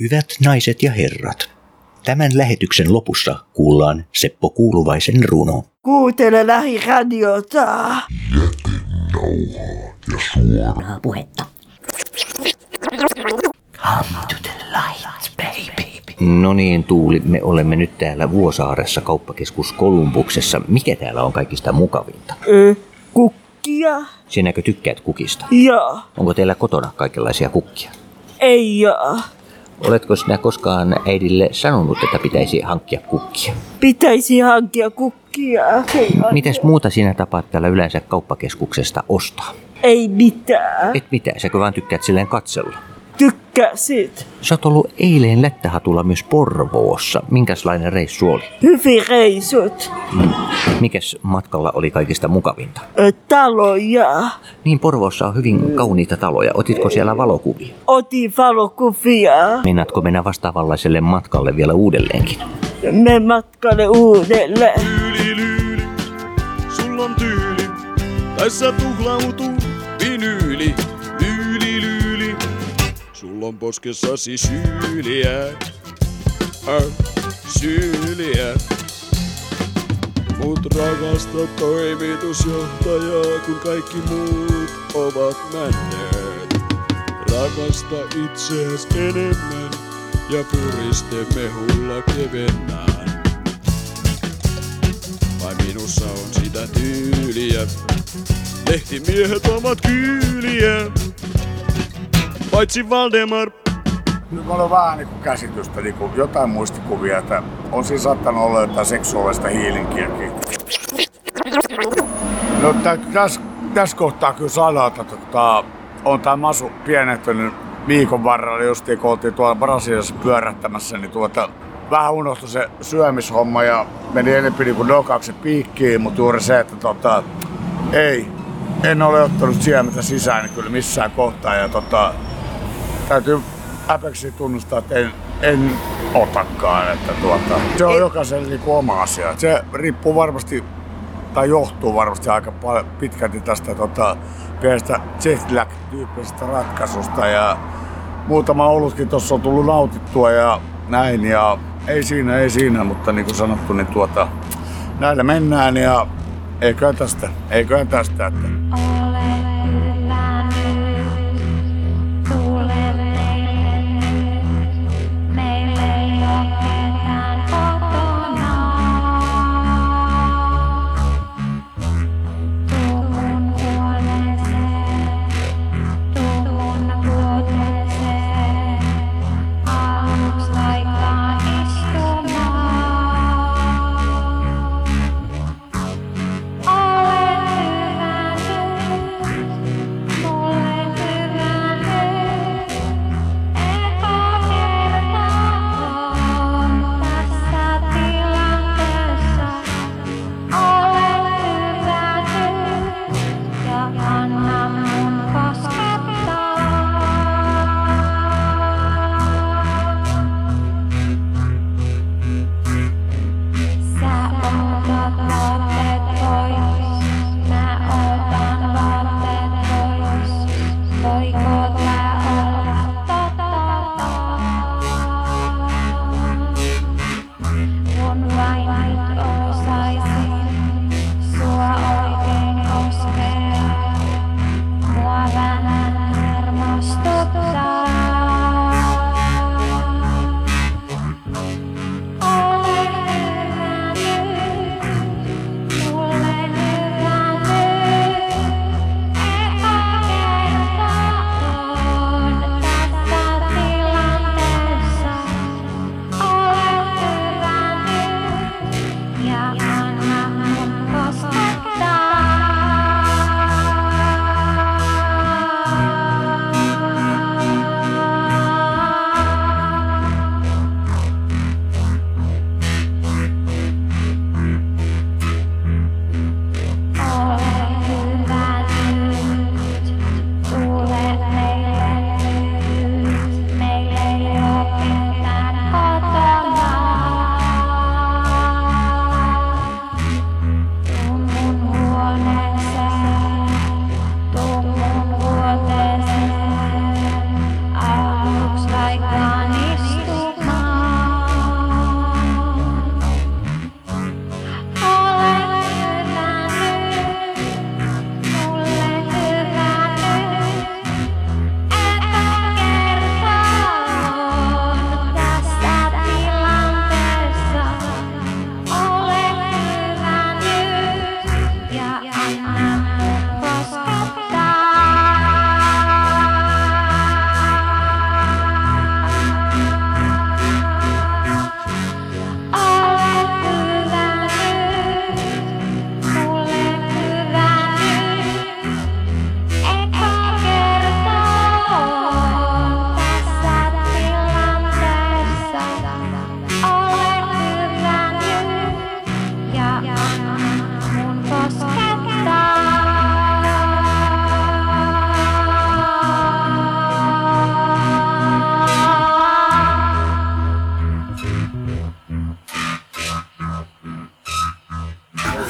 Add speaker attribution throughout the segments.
Speaker 1: Hyvät naiset ja herrat, tämän lähetyksen lopussa kuullaan Seppo Kuuluvaisen runo.
Speaker 2: Kuuntele lähiradiota.
Speaker 3: Suoraa puhetta.
Speaker 1: No niin, Tuuli, me olemme nyt täällä Vuosaaressa kauppakeskus Kolumbuksessa. Mikä täällä on kaikista mukavinta?
Speaker 2: Ö, kukkia?
Speaker 1: Sinäkö tykkäät kukista?
Speaker 2: Ja.
Speaker 1: Onko teillä kotona kaikenlaisia kukkia?
Speaker 2: Ei ja.
Speaker 1: Oletko sinä koskaan äidille sanonut, että pitäisi hankkia kukkia?
Speaker 2: Pitäisi hankkia kukkia.
Speaker 1: Mitäs muuta sinä tapaat täällä yleensä kauppakeskuksesta ostaa?
Speaker 2: ei mitään.
Speaker 1: Et mitään, säkö vaan tykkäät silleen katsella?
Speaker 2: Tykkäsit.
Speaker 1: Sä oot ollut eilen Lättähatulla myös Porvoossa. Minkälainen reissu oli?
Speaker 2: Hyvin reisut.
Speaker 1: Mikäs matkalla oli kaikista mukavinta?
Speaker 2: Ö, taloja.
Speaker 1: Niin Porvoossa on hyvin kauniita taloja. Otitko siellä valokuvia?
Speaker 2: Otin valokuvia.
Speaker 1: Meinaatko mennä vastaavanlaiselle matkalle vielä uudelleenkin?
Speaker 2: Me matkalle uudelleen.
Speaker 4: Lyyli, lyyli, sulla on tyyli. Tässä tuhlautuu sulla on poskessasi syyliä. Äh, syyliä. Mut rakasta toimitusjohtajaa, kun kaikki muut ovat menneet. Rakasta itseäs enemmän ja puriste mehulla kevennään. Vai minussa on sitä tyyliä. Lehtimiehet ovat kyyliä. Paitsi Valdemar.
Speaker 5: Nyt mulla on vähän niin kuin käsitystä, niin kuin jotain muistikuvia, että on siinä saattanut olla jotain seksuaalista hiilinkiäkin. No tässä, tässä kohtaa kyllä sanoa, että tota, on tämä masu pienehtynyt viikon varrella, just kun oltiin tuolla Brasiliassa pyörähtämässä, niin tuota, vähän unohtui se syömishomma ja meni enempi niin kuin nokauksen piikkiin, mutta juuri se, että tota, ei, en ole ottanut siementä sisään niin kyllä missään kohtaa ja tota, täytyy äpeksi tunnustaa, että en, en otakaan. Että tuota, se on jokaisen niin oma asia. Se riippuu varmasti, tai johtuu varmasti aika paljon pitkälti tästä tota, pienestä jetlag-tyyppisestä ratkaisusta. Ja muutama olutkin tuossa on tullut nautittua ja näin. Ja ei siinä, ei siinä, mutta niin kuin sanottu, niin tuota, näillä mennään ja eiköhän tästä, eiköhän tästä. Että
Speaker 6: Ole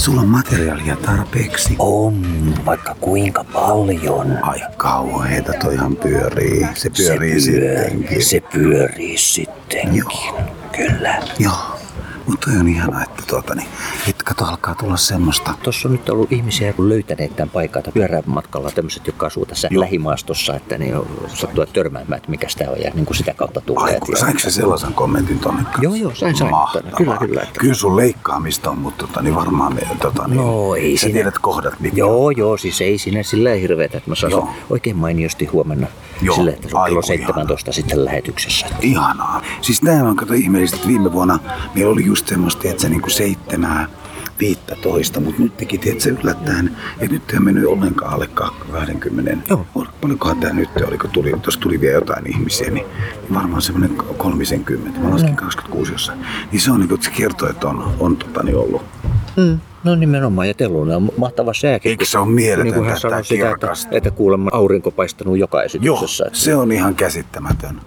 Speaker 6: Sulla on materiaalia tarpeeksi.
Speaker 1: On, vaikka kuinka paljon.
Speaker 6: Ai kauheeta, toihan pyörii. Se pyörii
Speaker 1: se pyörii,
Speaker 6: sittenkin.
Speaker 1: Se pyörii sittenkin.
Speaker 6: Joo.
Speaker 1: Kyllä.
Speaker 6: Joo. Mutta on ihana, että tuota, niin, että kato alkaa tulla semmoista.
Speaker 1: Tuossa on nyt ollut ihmisiä kun löytäneet tämän paikan pyörämatkalla, tämmöiset, jotka asuu tässä
Speaker 6: Joo.
Speaker 1: lähimaastossa, että niin on sattua törmäämään, että mikä tämä on ja niin kuin sitä kautta tulee.
Speaker 6: Ai, kun sainko se sellaisen kommentin tonne kanssa?
Speaker 1: Joo, joo, sain, sain.
Speaker 6: Mahtavaa.
Speaker 1: Kyllä, kyllä, että-
Speaker 6: Kyllä sun leikkaamista on, mutta tota, niin varmaan me, tota, niin,
Speaker 1: No, ei
Speaker 6: sä
Speaker 1: siinä-
Speaker 6: tiedät kohdat, mitkä
Speaker 1: Joo, joo, siis ei siinä sillä hirveetä, että mä saan
Speaker 6: Joo.
Speaker 1: oikein mainiosti huomenna
Speaker 6: Joo,
Speaker 1: sillä, että se on kello
Speaker 6: aiku
Speaker 1: 17 sitten lähetyksessä.
Speaker 6: Ihanaa. Siis nämä on kato ihmeellistä, että viime vuonna meillä oli just semmoista, että se niinku seitsemää, 15, mutta nyt teki, se yllättäen, että nyt ei ole mennyt ollenkaan alle 20.
Speaker 1: Joo.
Speaker 6: Paljonkohan tämä nyt, oliko tuli, tuossa tuli vielä jotain ihmisiä, niin varmaan semmoinen 30. Mä laskin 26 jossain. Niin se on niin että se kertoo, että on, on tota, niin ollut.
Speaker 1: Mm. No nimenomaan, ja teillä on mahtava sääkin.
Speaker 6: Eikö se ole mieletöntä,
Speaker 1: Niin kuin hän
Speaker 6: että
Speaker 1: sanoi sitä, että, että kuulemma aurinko paistanut joka
Speaker 6: Joo,
Speaker 1: esityksessä. että-
Speaker 6: se on ihan käsittämätön.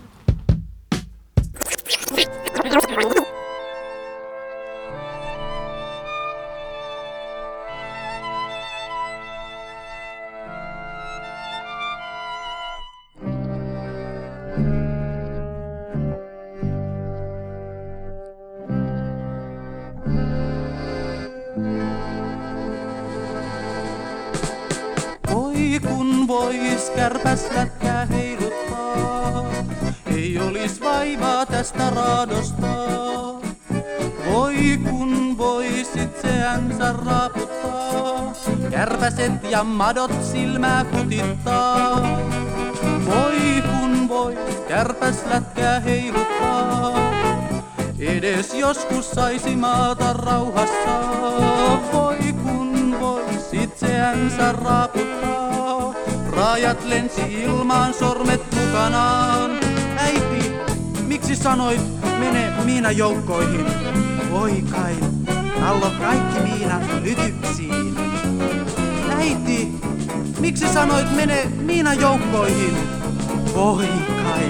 Speaker 7: Vois kärpäs lätkää heiluttaa, ei olis vaivaa tästä raadosta. Voi kun vois itseänsä raaputtaa, kärpäset ja madot silmää kutittaa. Voi kun vois kärpäs lätkää heiluttaa, edes joskus saisi maata rauhassa. Voi kun vois itseänsä raaputtaa, raajat lensi ilmaan sormet mukanaan. Äiti, miksi sanoit mene Miina joukkoihin? Voi kai, tallo kaikki miinat lytyksiin. Äiti, miksi sanoit mene Miina joukkoihin? Voi kai,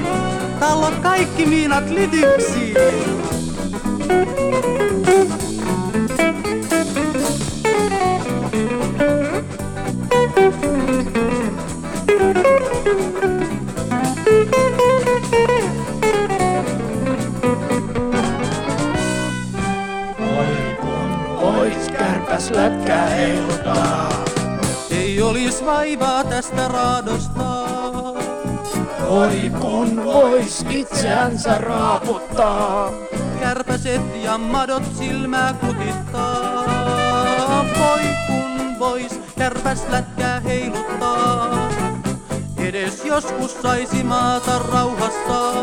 Speaker 7: tallo kaikki miinat lytyksiin. Vaivaa tästä raadosta.
Speaker 8: Oi kun vois itseänsä raaputtaa.
Speaker 7: Kärpäset ja madot silmää kutittaa. Voi kun vois kärpäs lätkää heiluttaa. Edes joskus saisi maata rauhassa.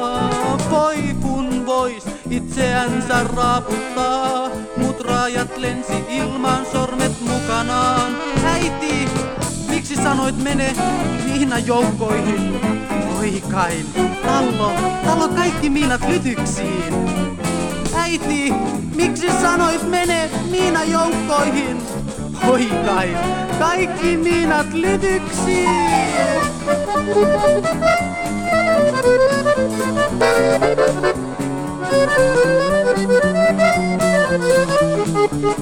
Speaker 7: Voi kun vois itseänsä raaputtaa. Mut raajat lensi ilman sormet mukanaan. Äiti, miksi sanoit mene Miina joukkoihin? Voi kai, tallo, tallo kaikki miinat lytyksiin. Äiti, miksi sanoit mene Miina joukkoihin? Voi kai, kaikki miinat lytyksiin.
Speaker 9: Tein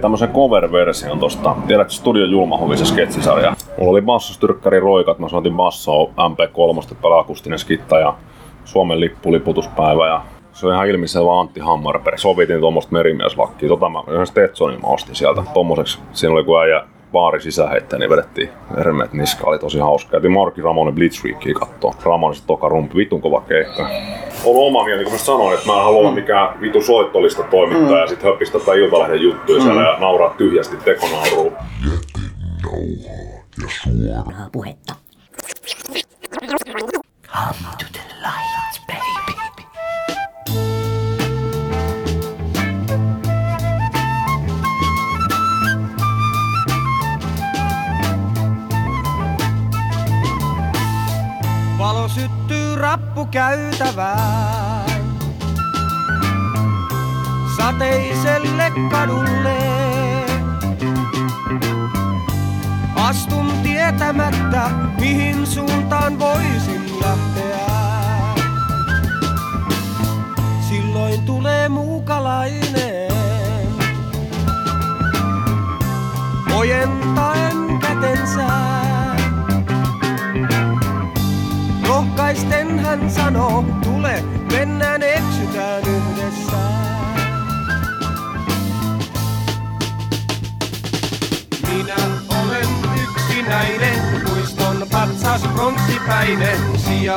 Speaker 9: tämmöisen cover-version tosta. Tiedätkö Studio Julmahuvi se sketsisarja? Mulla oli bassostyrkkäri roikat, mä soitin bassoa MP3, pelaa akustinen skitta ja Suomen lippu liputuspäivä ja se on ihan ilmiselvä Antti Hammarberg. Sovitin tuommoista merimieslakkia. Tota mä yhden Stetsonin mä ostin sieltä. Tommoseksi siinä oli kun äijä baari sisäheittäin, niin vedettiin hermeet niska, oli tosi hauska. Käytiin Marki Ramonen Blitzweekia kattoo. Ramonen toka rumpi, vitun kova keikka. On oma mieli, niin kuin mä sanoin, että mä en halua olla mikään vitu soittolista toimittaja mm. ja sit höpistä tai iltalehden juttuja mm. siellä ja nauraa tyhjästi tekonauruun.
Speaker 3: Turhaa puhetta.
Speaker 10: Rappukäytävään. Sateiselle kadulle. Astun tietämättä mihin suuntaan voisin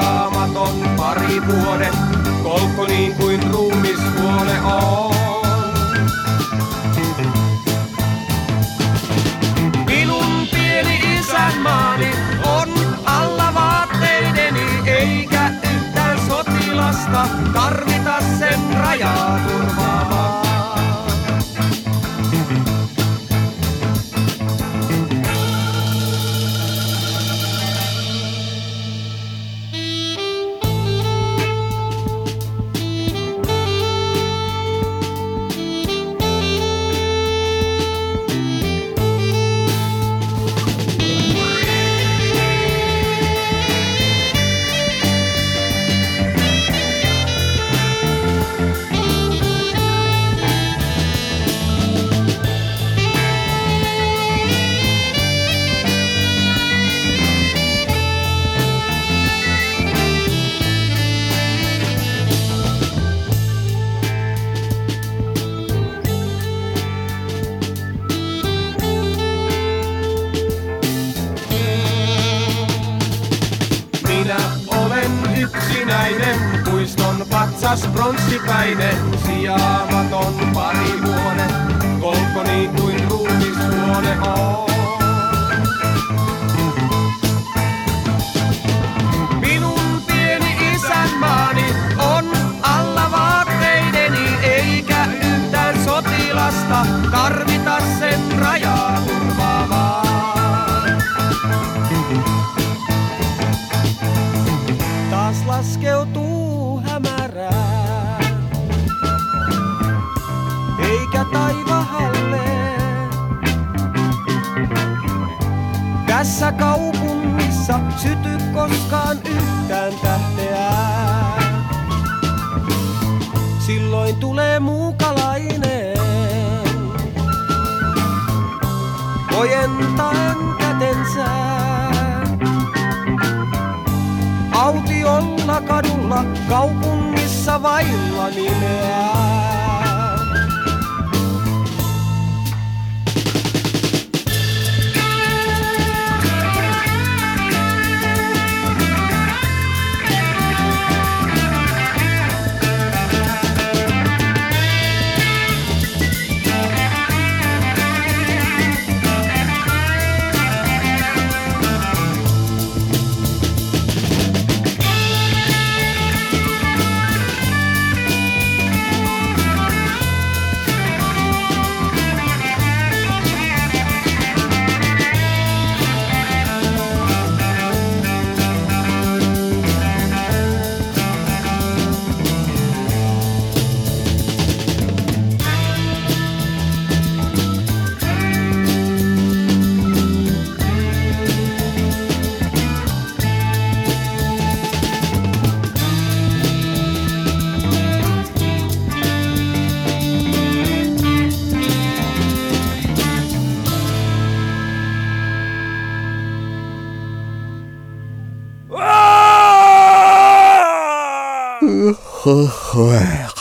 Speaker 10: sijaamaton pari vuoden, kolkko niin kuin ruumishuone on. Minun pieni isänmaani on alla vaatteideni, eikä yhtään sotilasta tarvita sen rajaa baby. Kaupungissa vailla nimeä.
Speaker 1: horreur.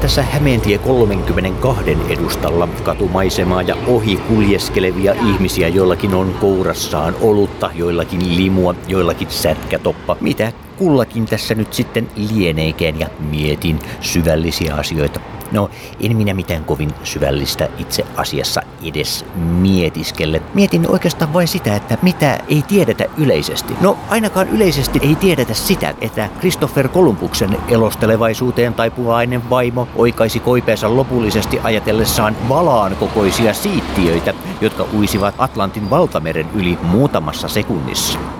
Speaker 1: Tässä Hämeentie 32 edustalla katumaisemaa ja ohi kuljeskelevia ihmisiä, joillakin on kourassaan olutta, joillakin limua, joillakin sätkätoppa. Mitä kullakin tässä nyt sitten lieneikään ja mietin syvällisiä asioita. No, en minä mitään kovin syvällistä itse asiassa edes mietiskelle. Mietin oikeastaan vain sitä, että mitä ei tiedetä yleisesti. No, ainakaan yleisesti ei tiedetä sitä, että Christopher Columbuksen elostelevaisuuteen taipuvainen vaimo oikaisi koipeensa lopullisesti ajatellessaan valaan kokoisia siittiöitä, jotka uisivat Atlantin valtameren yli muutamassa sekunnissa.